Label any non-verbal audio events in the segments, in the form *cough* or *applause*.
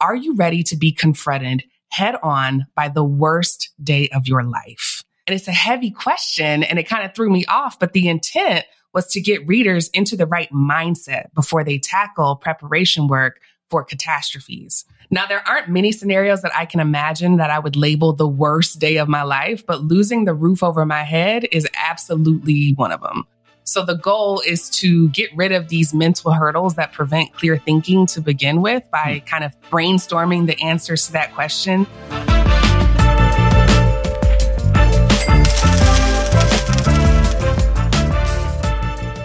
Are you ready to be confronted head on by the worst day of your life? And it's a heavy question and it kind of threw me off, but the intent was to get readers into the right mindset before they tackle preparation work for catastrophes. Now, there aren't many scenarios that I can imagine that I would label the worst day of my life, but losing the roof over my head is absolutely one of them. So the goal is to get rid of these mental hurdles that prevent clear thinking to begin with by hmm. kind of brainstorming the answers to that question.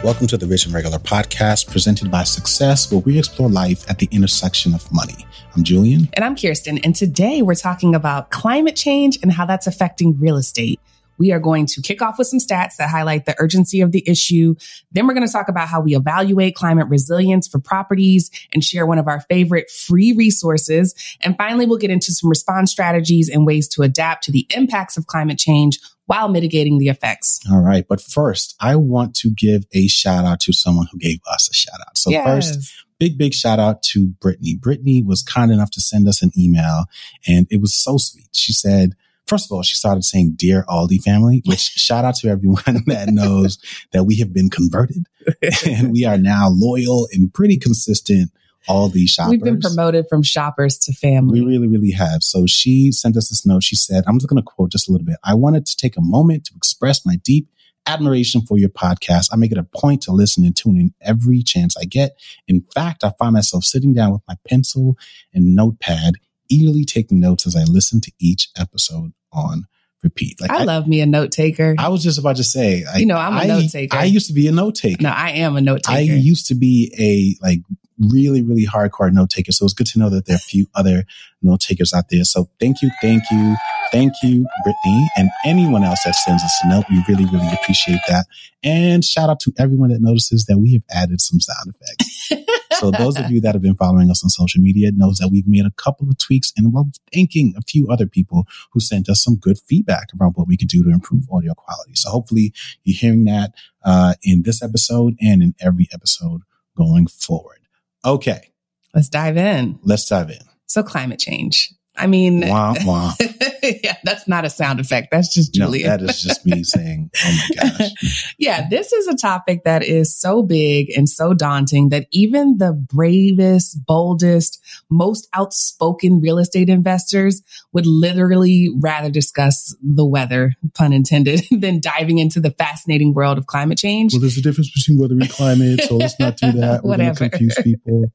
Welcome to the Rich and Regular podcast presented by Success, where we explore life at the intersection of money. I'm Julien. And I'm Kiersten. And today we're talking about climate change and how that's affecting real estate. We are going to kick off with some stats that highlight the urgency of the issue. Then we're going to talk about how we evaluate climate resilience for properties and share one of our favorite free resources. And finally, we'll get into some response strategies and ways to adapt to the impacts of climate change while mitigating the effects. All right. But first, I want to give a shout out to someone who gave us a shout out. So yes. first, big, big shout out to Brittany. Brittany was kind enough to send us an email and it was so sweet. She said, First of all, she started saying, Dear Aldi family, which *laughs* shout out to everyone *laughs* that knows that we have been converted *laughs* and we are now loyal and pretty consistent Aldi shoppers. We've been promoted from shoppers to family. We really, really have. So she sent us this note. She said, I'm just going to quote just a little bit. I wanted to take a moment to express my deep admiration for your podcast. I make it a point to listen and tune in every chance I get. In fact, I find myself sitting down with my pencil and notepad, eagerly taking notes as I listen to each episode on repeat. Like I, I, love me a note taker. I was just about to say, like, you know, I'm a I, note taker. I used to be a note taker. No, I am a note taker. I used to be a like really, really hardcore note taker. So it's good to know that there are a few other note takers out there. So thank you, thank you, thank you, Brittany, and anyone else that sends us a note. We really, really appreciate that. And shout out to everyone that notices that we have added some sound effects. *laughs* so those of you that have been following us on social media knows that we've made a couple of tweaks and we're thanking a few other people who sent us some good feedback around what we could do to improve audio quality. So hopefully you're hearing that uh, in this episode and in every episode going forward. Okay. Let's dive in. Let's dive in. So climate change. I mean, wah, wah. *laughs* yeah, that's not a sound effect. That's just Julien. No, that is just me saying, oh my *laughs* gosh. yeah, this is a topic that is so big and so daunting that even the bravest, boldest, most outspoken real estate investors would literally rather discuss the weather, pun intended, *laughs* than diving into the fascinating world of climate change. Well, there's a difference between weather and climate, so let's not do that. We're to confuse people.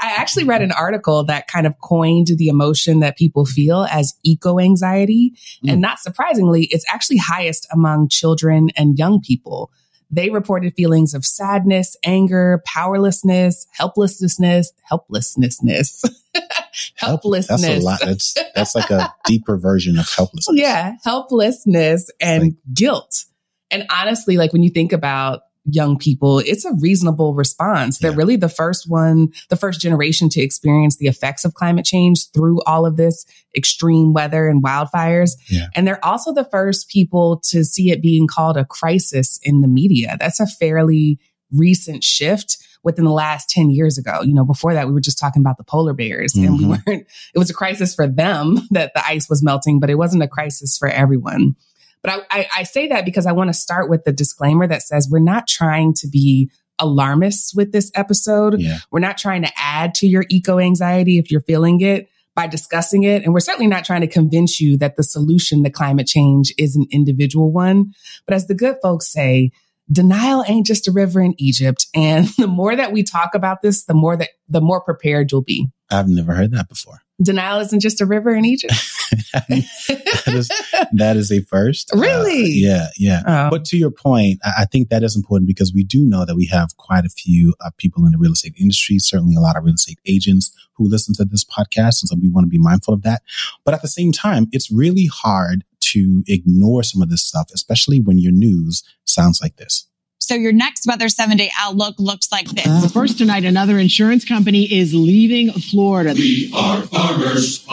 I actually read an article that kind of coined the emotion that people feel as eco anxiety. Mm. And not surprisingly, it's actually highest among children and young people. They reported feelings of sadness, anger, powerlessness, helplessness, helplessness, *laughs* helplessness. That's a lot. That's, that's like a deeper version of helplessness. Yeah. Helplessness and like, guilt. And honestly, like when you think about young people, it's a reasonable response. They're really the first one, the first generation to experience the effects of climate change through all of this extreme weather and wildfires. Yeah. And they're also the first people to see it being called a crisis in the media. That's a fairly recent shift within the last 10 years ago. You know, before that, we were just talking about the polar bears mm-hmm. and we mm-hmm. weren't, it was a crisis for them *laughs* that the ice was melting, but it wasn't a crisis for everyone. But I, I, I say that because I want to start with the disclaimer that says we're not trying to be alarmists with this episode. Yeah. We're not trying to add to your eco anxiety if you're feeling it by discussing it. And we're certainly not trying to convince you that the solution to climate change is an individual one. But as the good folks say, denial ain't just a river in Egypt. And *laughs* the more that we talk about this, the more that the more prepared you'll be. I've never heard that before. Denial isn't just a river in Egypt. *laughs* that, is, that is a first. Uh, really? Uh, yeah, yeah. Oh. But to your point, I, I, think that is important because we do know that we have quite a few uh, people in the real estate industry, certainly a lot of real estate agents who listen to this podcast. And so we want to be mindful of that. But at the same time, it's really hard to ignore some of this stuff, especially when your news sounds like this. So your next weather seven day outlook looks like this. Uh, first tonight, another insurance company is leaving Florida. We are farmers.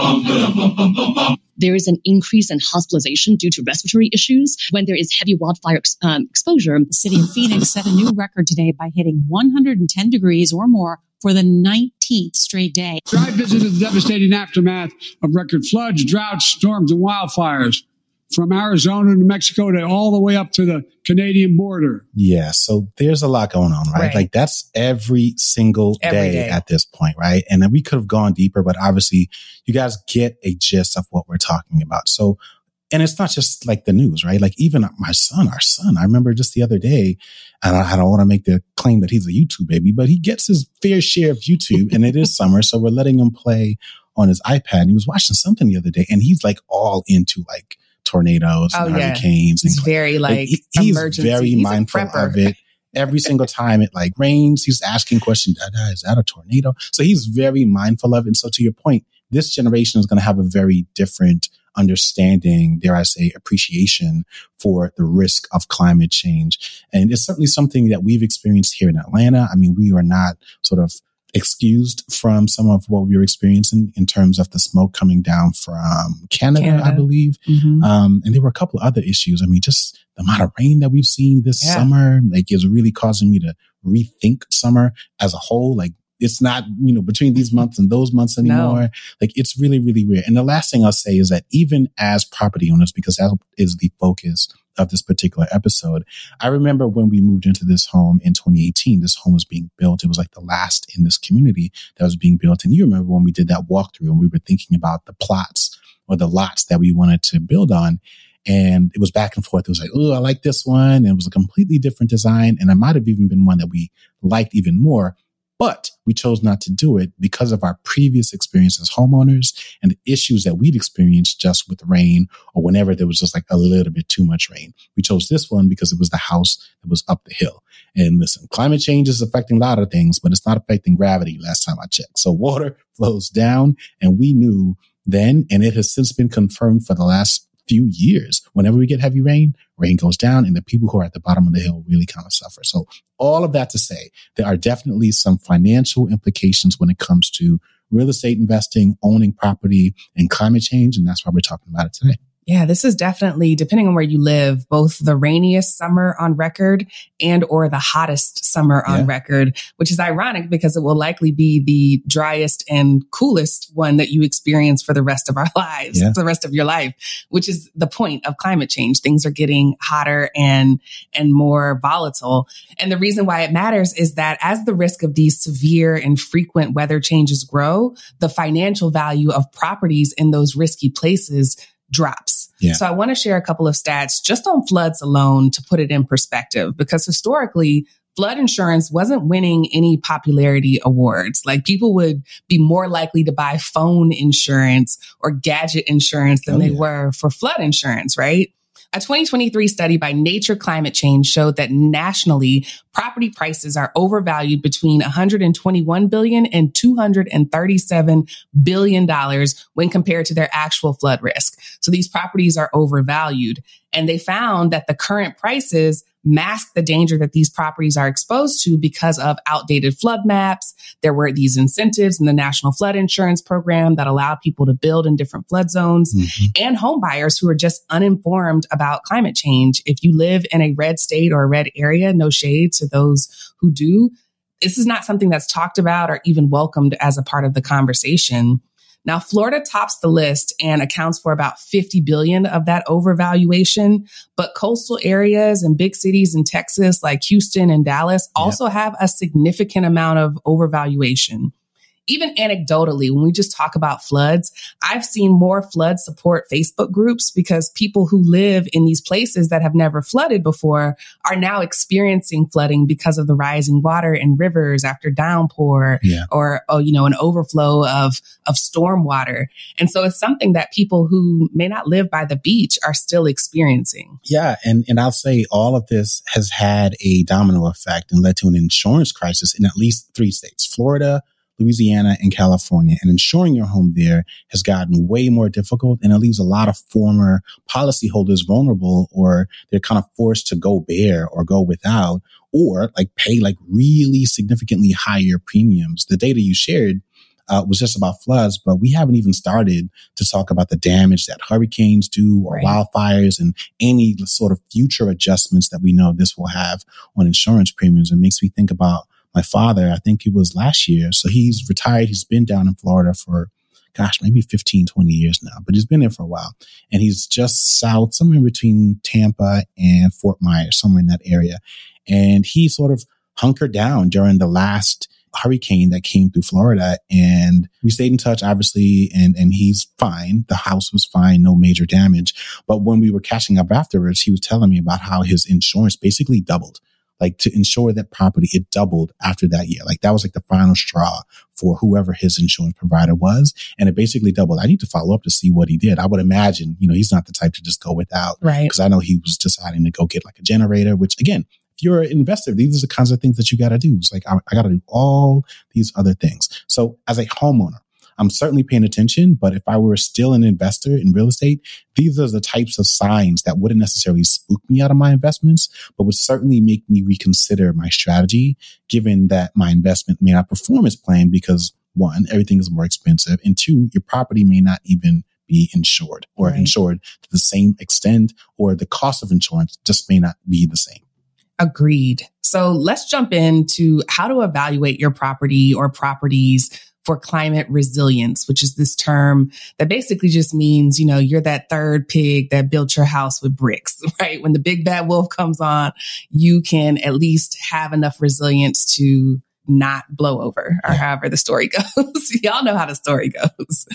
there is an increase in hospitalization due to respiratory issues when there is heavy wildfire ex- um, exposure. The city of Phoenix set a new record today by hitting 110 degrees or more for the 19th straight day. I visited the devastating aftermath of record floods, droughts, storms, and wildfires from Arizona to Mexico to all the way up to the Canadian border. Yeah. So there's a lot going on, right? Right. Like that's every single Every day, day. at this point, right? And then we could have gone deeper, but obviously you guys get a gist of what we're talking about. So, and it's not just like the news, right? Like even my son, our son, I remember just the other day, and I, I don't want to make the claim that he's a YouTube baby, but he gets his fair share of YouTube and it is summer. So we're letting him play on his iPad. And he was watching something the other day and he's like all into like tornadoes Oh, and yeah. hurricanes. and He's very like, he- he's very He's mindful of it. Every single time it like rains, he's asking questions. Is that a tornado? So he's very mindful of it. And so to your point, this generation is going to have a very different understanding, dare I say, appreciation for the risk of climate change. And it's certainly something that we've experienced here in Atlanta. I mean, we are not sort of excused from some of what we were experiencing in terms of the smoke coming down from Canada, I Canada. believe. Mhm. Um, and there were a couple of other issues. I mean, just the amount of rain that we've seen this Yeah. summer, like is really causing me to rethink summer as a whole. Like it's not, you know, between these months and those months *laughs* anymore. Like it's really, really weird. And the last thing I'll say is that even as property owners, because that is the focus of this particular episode, I remember when we moved into this home in 2018, this home was being built. It was like the last in this community that was being built. And you remember when we did that walkthrough and we were thinking about the plots or the lots that we wanted to build on. And it was back and forth. It was like, oh, I like this one. And it was a completely different design. And it might have even been one that we liked even more. But we chose not to do it because of our previous experience as homeowners and the issues that we'd experienced just with rain or whenever there was just like a little bit too much rain. We chose this one because it was the house that was up the hill. And listen, climate change is affecting a lot of things, but it's not affecting gravity last time I checked. So water *laughs* flows down and we knew then, and it has since been confirmed for the last few years. Whenever we get heavy rain, rain goes down and the people who are at the bottom of the hill really kind of suffer. So all of that to say, there are definitely some financial implications when it comes to real estate investing, owning property and climate change. And that's why we're talking about it today. Yeah, this is definitely depending on where you live, both the rainiest summer on record and or the hottest summer on Yeah. record, which is ironic because it will likely be the driest and coolest one that you experience for the rest of our *laughs* lives, Yeah. the rest of your life, which is the point of climate change. Things are getting hotter and and more volatile. And the reason why it matters is that as the risk of these severe and frequent weather changes grow, the financial value of properties in those risky places drops. Yeah. So I want to share a couple of stats just on floods alone to put it in perspective, because historically, flood insurance wasn't winning any popularity awards. Like people would be more likely to buy phone insurance or gadget insurance than Oh, they yeah. were for flood insurance, right? A 2023 study by Nature Climate Change showed that nationally, property prices are overvalued between 121 billion and 237 billion dollars when compared to their actual flood risk. So these properties are overvalued. And they found that the current prices mask the danger that these properties are exposed to because of outdated flood maps. There were these incentives in the National Flood Insurance Program that allowed people to build in different flood zones Mhm. and home buyers who are just uninformed about climate change. If you live in a red state or a red area, no shade to those who do. This is not something that's talked about or even welcomed as a part of the conversation. Now, Florida tops the list and accounts for about 50 billion of that overvaluation, but coastal areas and big cities in Texas like Houston and Dallas Yep. also have a significant amount of overvaluation even anecdotally, when we just talk about floods, I've seen more flood support Facebook groups because people who live in these places that have never flooded before are now experiencing flooding because of the rising water in rivers after downpour Yeah. or, oh, you know, an overflow of, of storm water. And so it's something that people who may not live by the beach are still experiencing. Yeah, and and I'll say all of this has had a domino effect and led to an insurance crisis in at least three states: Florida, Louisiana, and California. And insuring your home there has gotten way more difficult, and it leaves a lot of former policyholders vulnerable, or they're kind of forced to go bare or go without, or like pay like really significantly higher premiums. The data you shared uh, was just about floods, but we haven't even started to talk about the damage that hurricanes do or Right. wildfires and any sort of future adjustments that we know this will have on insurance premiums. It makes me think about my father, I think it was last year. So he's retired. He's been down in Florida for, gosh, maybe 15, 20 years now, but he's been there for a while. And he's just south, somewhere between Tampa and Fort Myers, somewhere in that area. And he sort of hunkered down during the last hurricane that came through Florida and we stayed in touch, obviously, and, and he's fine. The house was fine, no major damage. But when we were catching up afterwards, he was telling me about how his insurance basically doubled like to insure that property, it doubled after that year. Like that was like the final straw for whoever his insurance provider was. And it basically doubled. I need to follow up to see what he did. I would imagine, you know, he's not the type to just go without. Right. Cause I know he was deciding to go get like a generator, which again, if you're an investor, these are the kinds of things that you got to do. It's like, I, I got to do all these other things. So as a homeowner, I'm certainly paying attention, but if I were still an investor in real estate, these are the types of signs that wouldn't necessarily spook me out of my investments, but would certainly make me reconsider my strategy, given that my investment may not perform as planned because one, everything is more expensive, and two, your property may not even be insured or right. insured to the same extent, or the cost of insurance just may not be the same. Agreed. So let's jump into how to evaluate your property or properties for climate resilience, which is this term that basically just means, you know, you're that third pig that built your house with bricks, *laughs* right? When the big bad wolf comes on, you can at least have enough resilience to not blow over or however the story *laughs* goes. Y'all know how the story goes.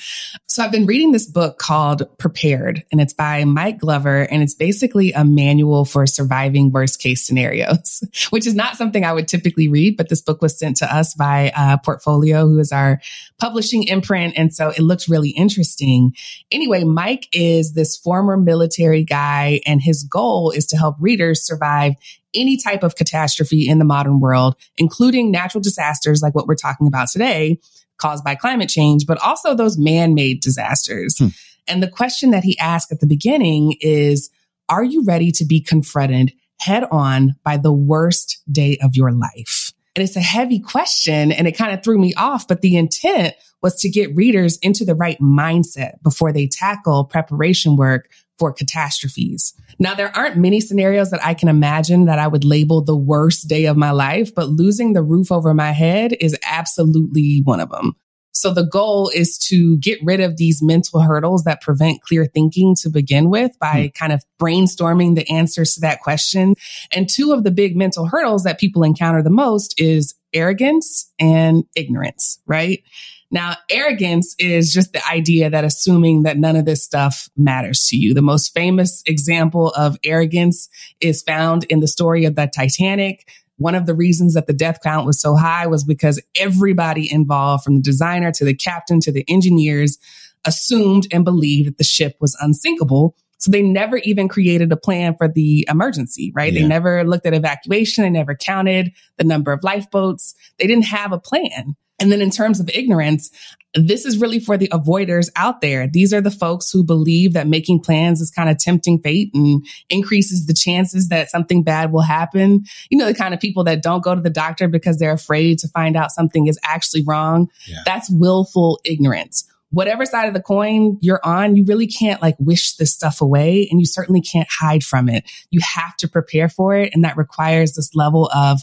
So I've been reading this book called Prepared and it's by Mike Glover and it's basically a manual for surviving worst case scenarios, *laughs* which is not something I would typically read, but this book was sent to us by uh, Portfolio, who is our publishing imprint. And so it looks really interesting. Anyway, Mike is this former military guy and his goal is to help readers survive any type of catastrophe in the modern world, including natural disasters like what we're talking about today caused by climate change, but also those man-made disasters. Hmm. And the question that he asked at the beginning is, are you ready to be confronted head on by the worst day of your life? And it's a heavy question and it kind of threw me off, but the intent was to get readers into the right mindset before they tackle preparation work for catastrophes. Now, there aren't many scenarios that I can imagine that I would label the worst day of my life, but losing the roof over my head is absolutely one of them. So the goal is to get rid of these mental hurdles that prevent clear thinking to begin with by mm. kind of brainstorming the answers to that question. And two of the big mental hurdles that people encounter the most is arrogance and ignorance, right? Now, arrogance is just the idea that assuming that none of this stuff matters to you. The most famous example of arrogance is found in the story of the Titanic. One of the reasons that the death count was so high was because everybody involved, from the designer to the captain to the engineers, assumed and believed that the ship was unsinkable. So they never even created a plan for the emergency, right? Yeah. They never looked at evacuation. They never counted the number of lifeboats. They didn't have a plan. And then in terms of ignorance, this is really for the avoiders out there. These are the folks who believe that making plans is kind of tempting fate and increases the chances that something bad will happen. You know, the kind of people that don't go to the doctor because they're afraid to find out something is actually wrong. Yeah. That's willful ignorance. Whatever side of the coin you're on, you really can't like wish this stuff away and you certainly can't hide from it. You have to prepare for it. And that requires this level of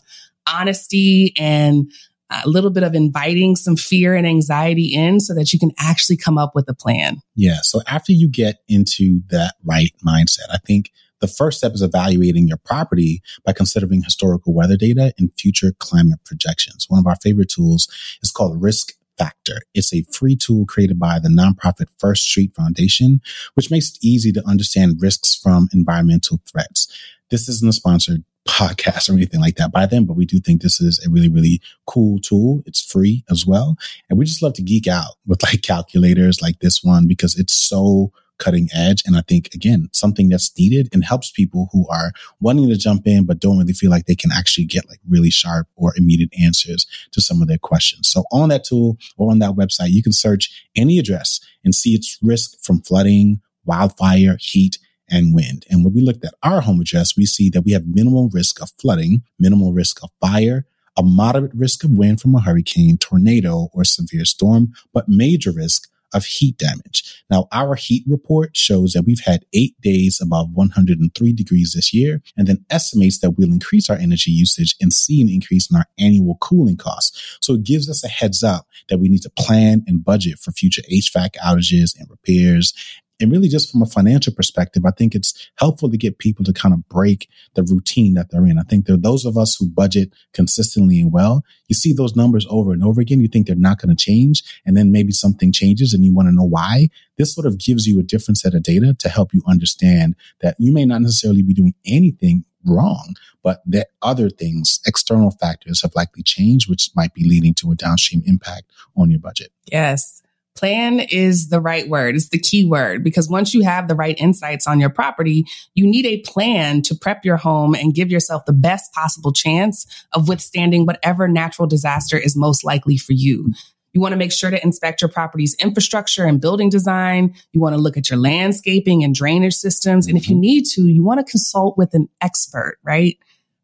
honesty and a little bit of inviting some fear and anxiety in so that you can actually come up with a plan. Yeah. So after you get into that right mindset, I think the first step is evaluating your property by considering historical weather data and future climate projections. One of our favorite tools is called Risk Factor. It's a free tool created by the nonprofit First Street Foundation, which makes it easy to understand risks from environmental threats. This isn't a sponsored podcast or anything like that by them, but we do think this is a really, really cool tool. It's free as well. And we just love to geek out with like calculators like this one because it's so cutting edge. And I think again, something that's needed and helps people who are wanting to jump in, but don't really feel like they can actually get like really sharp or immediate answers to some of their questions. So on that tool or on that website, you can search any address and see its risk from flooding, wildfire, heat, and wind. And when we looked at our home address, we see that we have minimal risk of flooding, minimal risk of fire, a moderate risk of wind from a hurricane, tornado, or severe storm, but major risk of heat damage. Now, our heat report shows that we've had eight days above 103 degrees this year and then estimates that we'll increase our energy usage and see an increase in our annual cooling costs. So it gives us a heads up that we need to plan and budget for future HVAC outages and repairs and really just from a financial perspective, I think it's helpful to get people to kind of break the routine that they're in. I think there are those of us who budget consistently and well. You see those numbers over and over again. You think they're not going to change. And then maybe something changes and you want to know why. This sort of gives you a different set of data to help you understand that you may not necessarily be doing anything wrong, but that other things, external factors have likely changed, which might be leading to a downstream impact on your budget. Yes. Plan is the right word. It's the key word because once you have the right insights on your property, you need a plan to prep your home and give yourself the best possible chance of withstanding whatever natural disaster is most likely for you. You want to make sure to inspect your property's infrastructure and building design. You want to look at your landscaping and drainage systems. And if you mm-hmm. need to, you want to consult with an expert, right?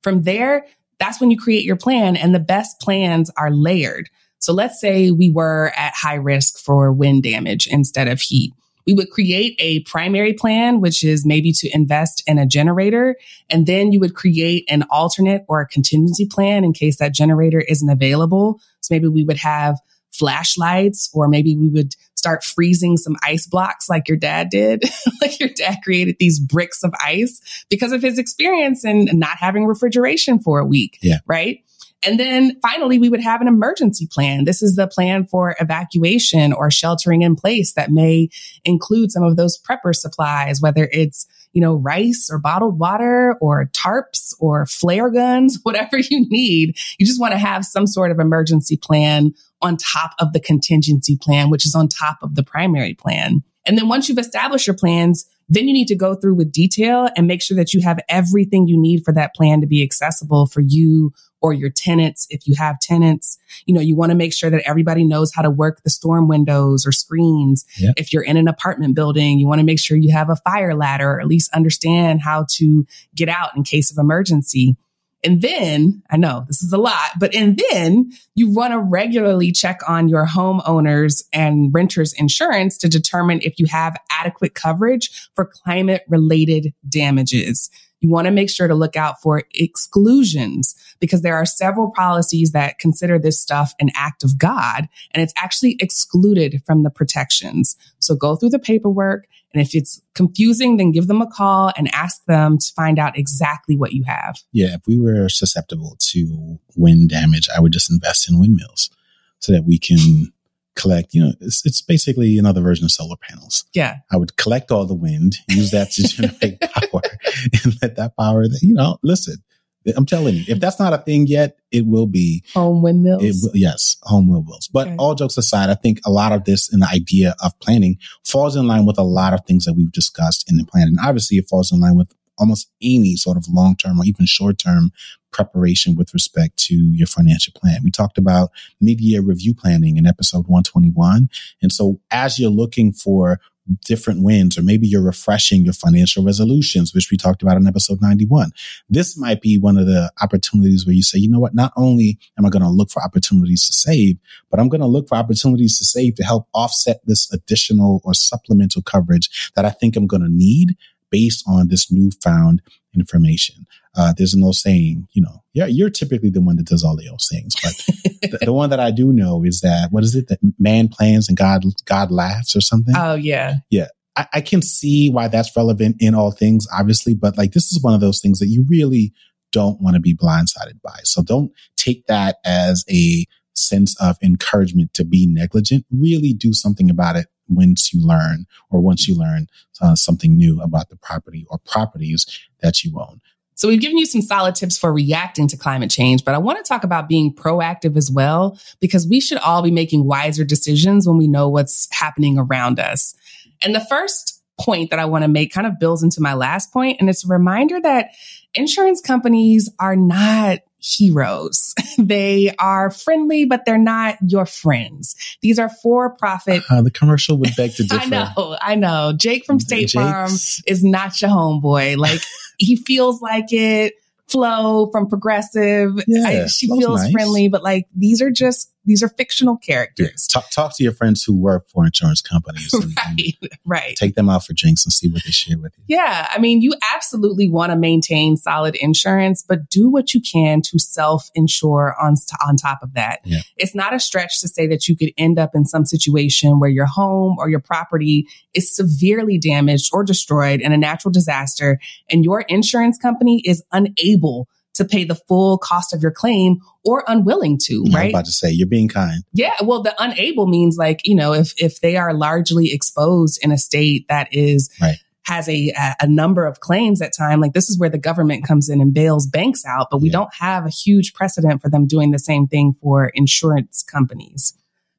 From there, that's when you create your plan and the best plans are layered. So let's say we were at high risk for wind damage instead of heat. We would create a primary plan, which is maybe to invest in a generator. And then you would create an alternate or a contingency plan in case that generator isn't available. So maybe we would have flashlights or maybe we would start freezing some ice blocks like your dad did. *laughs* like your dad created these bricks of ice because of his experience in not having refrigeration for a week. Yeah. Right. And then finally, we would have an emergency plan. This is the plan for evacuation or sheltering in place that may include some of those prepper supplies, whether it's you know, rice or bottled water or tarps or flare guns, *laughs* whatever you need. You just want to have some sort of emergency plan on top of the contingency plan, which is on top of the primary plan. And then once you've established your plans, then you need to go through with detail and make sure that you have everything you need for that plan to be accessible for you or your tenants. If you have tenants, you know, you want to make sure that everybody knows how to work the storm windows or screens. Yep. If you're in an apartment building, you want to make sure you have a fire ladder or at least understand how to get out in case of emergency. And then I know this is a lot, but and then you want to regularly check on your homeowners and renters insurance to determine if you have adequate coverage for climate related damages. You want to make sure to look out for exclusions because there are several policies that consider this stuff an act of God and it's actually excluded from the protections. So go through the paperwork. And if it's confusing, then give them a call and ask them to find out exactly what you have. Yeah. If we were susceptible to wind damage, I would just invest in windmills so that we can collect, you know, it's, it's basically another version of solar panels. Yeah. I would collect all the wind, use that to *laughs* generate power *laughs* and let that power, you know, listen, I'm telling you, if that's not a thing yet, it will be home windmills. It will, yes, home windmills. But okay. all jokes aside, I think a lot of this in the idea of planning falls in line with a lot of things that we've discussed in the plan. And obviously it falls in line with almost any sort of long term or even short term preparation with respect to your financial plan. We talked about mid year review planning in episode 121. And so as you're looking for different wins, or maybe you're refreshing your financial resolutions, which we talked about in episode 91. This might be one of the opportunities where you say, you know what? Not only am I going to look for opportunities to save, but I'm going to look for opportunities to save to help offset this additional or supplemental coverage that I think I'm going to need based on this newfound information. Uh, there's an old saying, you know, yeah, you're typically the one that does all the old sayings, but *laughs* the, the, one that I do know is that what is it that man plans and God God laughs or something? Oh yeah, yeah. I, I can see why that's relevant in all things, obviously, but like this is one of those things that you really don't want to be blindsided by. So don't take that as a sense of encouragement to be negligent. Really do something about it once you learn or once you learn uh, something new about the property or properties that you own. So we've given you some solid tips for reacting to climate change, but I want to talk about being proactive as well, because we should all be making wiser decisions when we know what's happening around us. And the first point that I want to make kind of builds into my last point, and it's a reminder that insurance companies are not heroes. *laughs* they are friendly, but they're not your friends. These are for profit. Uh, the commercial would beg to *laughs* differ. I know, I know. Jake from State Jake's... Farm is not your homeboy. Like *laughs* he feels like it. Flo from Progressive, yeah, I, she feels nice. friendly, but like these are just these are fictional characters. Talk, talk to your friends who work for insurance companies. And, *laughs* right, right. Take them out for drinks and see what they share with you. Yeah, I mean, you absolutely want to maintain solid insurance, but do what you can to self-insure on on top of that. Yeah. It's not a stretch to say that you could end up in some situation where your home or your property is severely damaged or destroyed in a natural disaster and your insurance company is unable to pay the full cost of your claim or unwilling to, right? I was right? about to say, you're being kind. Yeah, well, the unable means like, you know, if if they are largely exposed in a state that is Right. has a a- a number of claims at time, like this is where the government comes in and bails banks out, but we Yeah. don't have a huge precedent for them doing the same thing for insurance companies.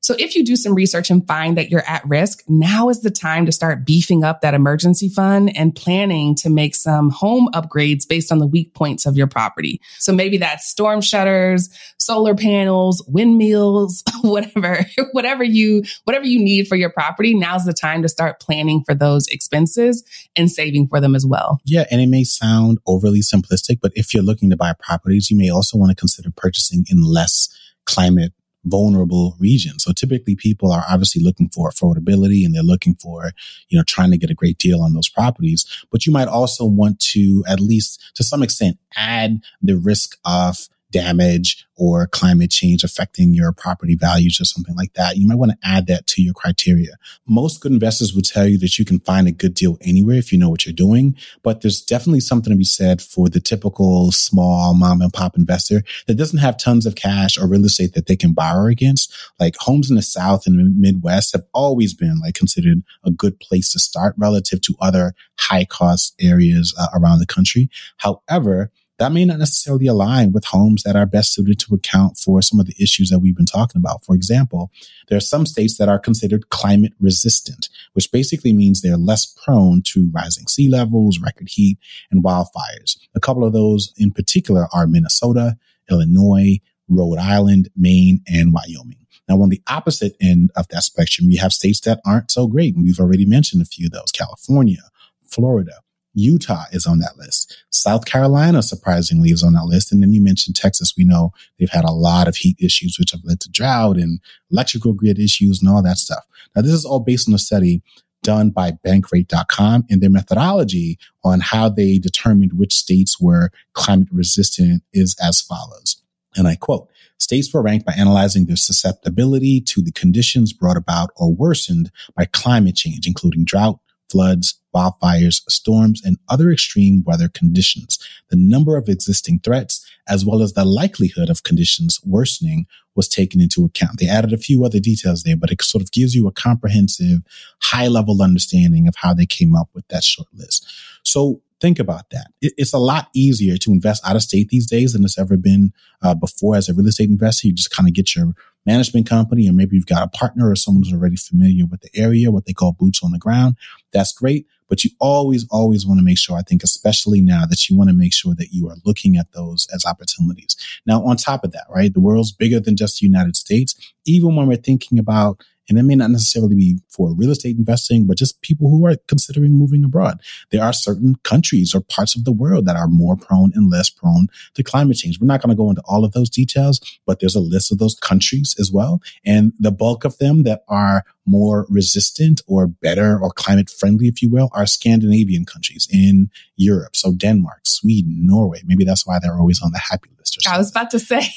So if you do some research and find that you're at risk, now is the time to start beefing up that emergency fund and planning to make some home upgrades based on the weak points of your property. So maybe that's storm shutters, solar panels, windmills, *laughs* whatever, *laughs* whatever you, whatever you need for your property. Now's the time to start planning for those expenses and saving for them as well. Yeah, and it may sound overly simplistic, but if you're looking to buy properties, you may also want to consider purchasing in less climate vulnerable regions. So typically people are obviously looking for affordability and they're looking for, you know, trying to get a great deal on those properties. But you might also want to, at least to some extent, add the risk of damage or climate change affecting your property values or something like that. You might want to add that to your criteria. Most good investors would tell you that you can find a good deal anywhere if you know what you're doing. But there's definitely something to be said for the typical small mom and pop investor that doesn't have tons of cash or real estate that they can borrow against. Like homes in the South and the Midwest have always been like considered a good place to start relative to other high cost areas uh, around the country. However, that may not necessarily align with homes that are best suited to account for some of the issues that we've been talking about. For example, there are some states that are considered climate resistant, which basically means they're less prone to rising sea levels, record heat, and wildfires. A couple of those in particular are Minnesota, Illinois, Rhode Island, Maine, and Wyoming. Now, on the opposite end of that spectrum, you have states that aren't so great. And we've already mentioned a few of those California, Florida, Utah is on that list. South Carolina, surprisingly, is on that list. And then you mentioned Texas. We know they've had a lot of heat issues, which have led to drought and electrical grid issues and all that stuff. Now, this is all based on a study done by bankrate.com and their methodology on how they determined which states were climate resistant is as follows. And I quote, states were ranked by analyzing their susceptibility to the conditions brought about or worsened by climate change, including drought, floods, wildfires, storms, and other extreme weather conditions. The number of existing threats, as well as the likelihood of conditions worsening, was taken into account. They added a few other details there, but it sort of gives you a comprehensive, high level understanding of how they came up with that short list. So think about that. It's a lot easier to invest out of state these days than it's ever been uh, before as a real estate investor. You just kind of get your management company, or maybe you've got a partner or someone who's already familiar with the area, what they call boots on the ground. That's great. But you always, always want to make sure, I think, especially now that you want to make sure that you are looking at those as opportunities. Now, on top of that, right, the world's bigger than just the United States. Even when we're thinking about and it may not necessarily be for real estate investing, but just people who are considering moving abroad. There are certain countries or parts of the world that are more prone and less prone to climate change. We're not going to go into all of those details, but there's a list of those countries as well. And the bulk of them that are more resistant or better or climate friendly, if you will, are Scandinavian countries in Europe. So Denmark, Sweden, Norway. Maybe that's why they're always on the happy list or something. I was about to say *laughs*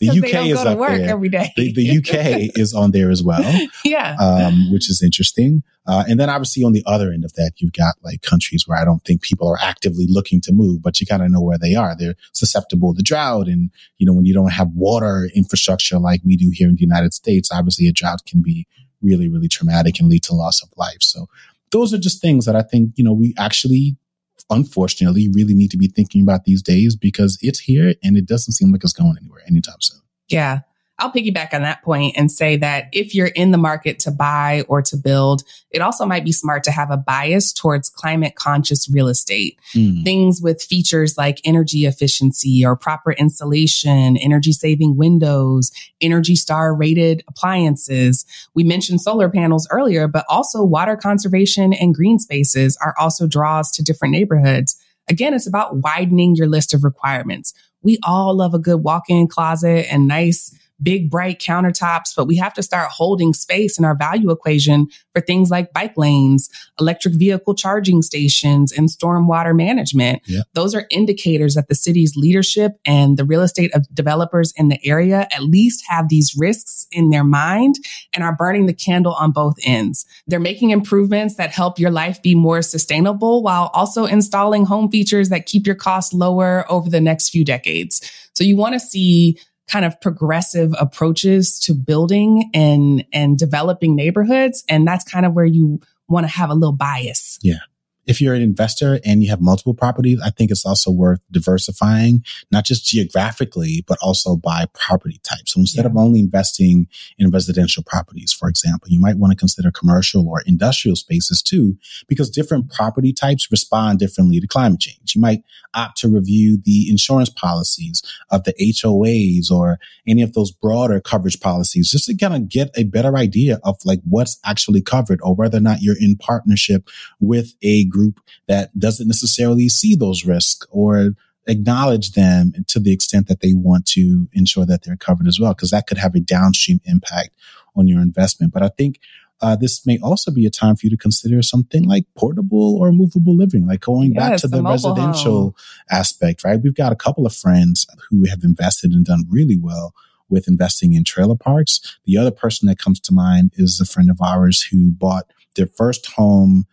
The UK they don't is go to up work there. every day. The, the UK *laughs* is on there as well yeah. um, which is interesting. Uh, and then obviously on the other end of that, you've got like countries where I don't think people are actively looking to move, but you kind of know where they are. They're susceptible to drought. And, you know, when you don't have water infrastructure like we do here in the United States, obviously a drought can be really, really traumatic and lead to loss of life. So those are just things that I think, you know, we actually, unfortunately, really need to be thinking about these days because it's here and it doesn't seem like it's going anywhere anytime soon. Yeah. I'll piggyback on that point and say that if you're in the market to buy or to build, it also might be smart to have a bias towards climate conscious real estate. Mm. Things with features like energy efficiency or proper insulation, energy saving windows, Energy Star rated appliances. We mentioned solar panels earlier, but also water conservation and green spaces are also draws to different neighborhoods. Again, it's about widening your list of requirements. We all love a good walk in closet and nice big, bright countertops, but we have to start holding space in our value equation for things like bike lanes, electric vehicle charging stations, and stormwater management. Yeah. Those are indicators that the city's leadership and the real estate of developers in the area at least have these risks in their mind and are burning the candle on both ends. They're making improvements that help your life be more sustainable while also installing home features that keep your costs lower over the next few decades. So you want to see kind of progressive approaches to building and and developing neighborhoods and that's kind of where you want to have a little bias. Yeah if you're an investor and you have multiple properties, I think it's also worth diversifying, not just geographically, but also by property type. So instead yeah. of only investing in residential properties, for example, you might want to consider commercial or industrial spaces too, because different property types respond differently to climate change. You might opt to review the insurance policies of the HOAs or any of those broader coverage policies just to kind of get a better idea of like what's actually covered or whether or not you're in partnership with a group that doesn't necessarily see those risks or acknowledge them to the extent that they want to ensure that they're covered as well, because that could have a downstream impact on your investment. But I think uh, this may also be a time for you to consider something like portable or movable living, like going yes, back to the, residential home. aspect, right? We've got a couple of friends who have invested and done really well with investing in trailer parks. The other person that comes to mind is a friend of ours who bought their first home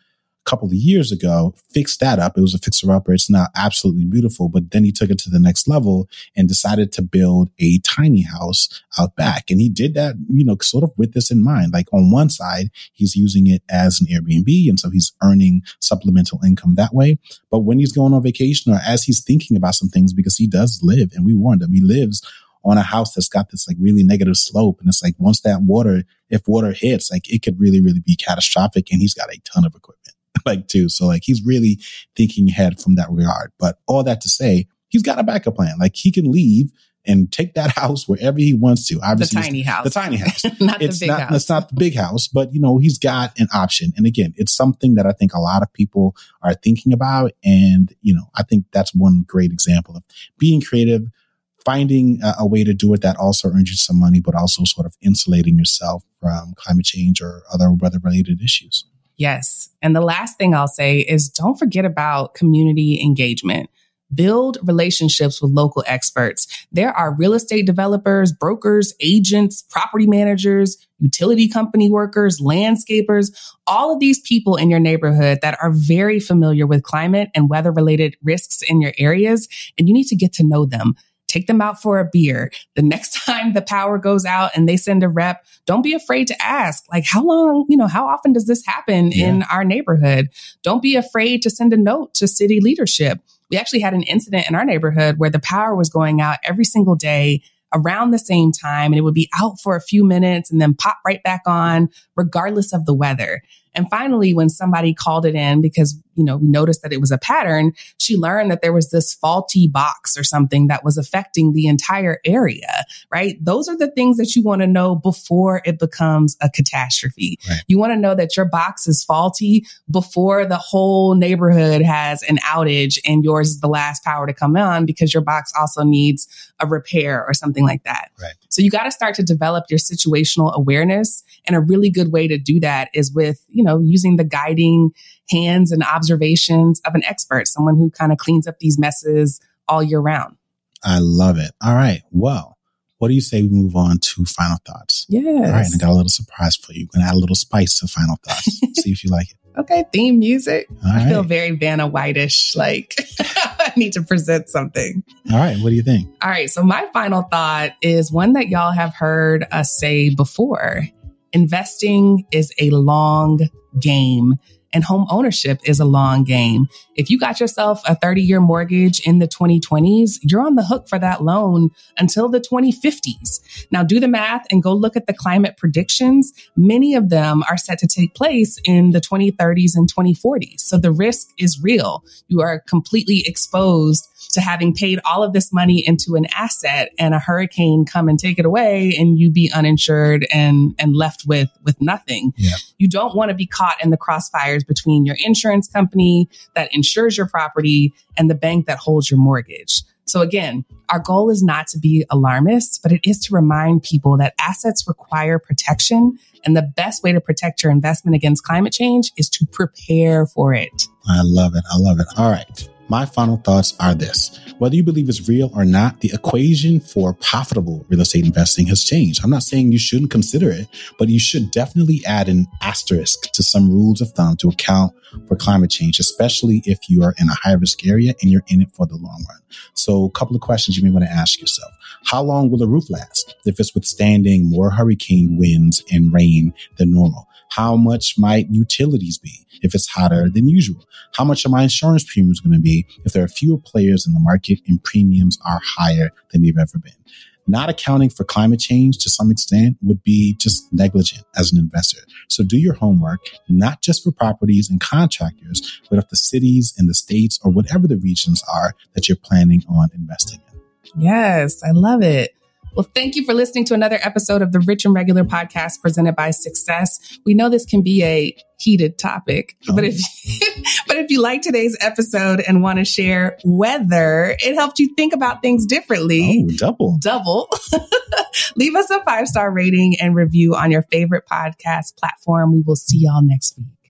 couple of years ago, fixed that up. It was a fixer upper. It's now absolutely beautiful. But then he took it to the next level and decided to build a tiny house out back. And he did that, you know, sort of with this in mind. Like on one side, he's using it as an Airbnb. And so he's earning supplemental income that way. But when he's going on vacation or as he's thinking about some things, because he does live and we warned him, he lives on a house that's got this like really negative slope. And it's like once that water, if water hits, like it could really, really be catastrophic. And he's got a ton of equipment. *laughs* like too. So like he's really thinking ahead from that regard. But all that to say, he's got a backup plan. Like he can leave and take that *laughs* house wherever he wants to. Obviously, the tiny house. The tiny *laughs* house. not it's the big not, house. It's not the big house, but you know, he's got an option. And again, it's something that I think a lot of people are thinking about. And, you know, I think that's one great example of being creative, finding a, a way to do it that also earns you some money, but also sort of insulating yourself from climate change or other weather related issues. Yes. And the last thing I'll say is don't forget about community engagement. Build relationships with local experts. There are real estate developers, brokers, agents, property managers, utility company workers, landscapers, all of these people in your neighborhood that are very familiar with climate and weather related risks in your areas. And you need to get to know them take them out for a beer. The next *laughs* time the power goes out and they send a rep, don't be afraid to ask, like, how long, you know, how often does this happen yeah. in our neighborhood? Don't be afraid to send a note to city leadership. We actually had an incident in our neighborhood where the power was going out every single day around the same time and it would be out for a few minutes and then pop right back on regardless of the weather. And finally, when somebody called it in because, you know, we noticed that it was a pattern, she learned that there was this faulty box or something that was affecting the entire area, right? Those are the things that you want to know before it becomes a catastrophe. Right. You want to know that your box is faulty before the whole neighborhood has an outage and yours is the last power to come on because your box also needs a repair or something like that. Right. So you got to start to develop your situational awareness. And a really good way to do that is with, you know, using the guiding hands and observations of an expert, someone who kind of cleans up these messes all year round. I love it. All right. Well, what do you say we move on to final thoughts? Yes. All right. I got a little surprise for you. To add a little spice to final thoughts. *laughs* See if you like it. Okay. Theme music. All I right. feel very Vanna Whitish. Like *laughs* I need to present something. All right. What do you think? All right. So my final thought is one that y'all have heard us say before. Investing is a long game and home ownership is a long game. If you got yourself a 30 year mortgage in the 2020s, you're on the hook for that loan until the 2050s. Now do the math and go look at the climate predictions. Many of them are set to take place in the 2030s and 2040s. So the risk is real. You are completely exposed to having paid all of this money into an asset and a hurricane come and take it away and you be uninsured and, and left with, with nothing. Yeah. You don't want to be caught in the crossfires between your insurance company that insures your property and the bank that holds your mortgage. So again, our goal is not to be alarmist, but it is to remind people that assets require protection. And the best way to protect your investment against climate change is to prepare for it. I love it. I love it. All right. My final thoughts are this. Whether you believe it's real or not, the equation for profitable real estate investing has changed. I'm not saying you shouldn't consider it, but you should definitely add an asterisk to some rules of thumb to account for climate change, especially if you are in a high risk area and you're in it for the long run. So a couple of questions you may want to ask yourself. How long will a roof last if it's withstanding more hurricane winds and rain than normal? How much might utilities be if it's hotter than usual? How much are my insurance premiums going to be if there are fewer players in the market and premiums are higher than they've ever been? Not accounting for climate change to some extent would be just negligent as an investor. So do your homework, not just for properties and contractors, but of the cities and the states or whatever the regions are that you're planning on investing in. Yes, I love it. Well, thank you for listening to another episode of the Rich and Regular podcast presented by Success. We know this can be a heated topic, oh. but if oh. *laughs* but if you like today's episode and want to share whether it helped you think about things differently, oh, double, double, *laughs* leave us a five star rating and review on your favorite podcast platform. We will see y'all next week.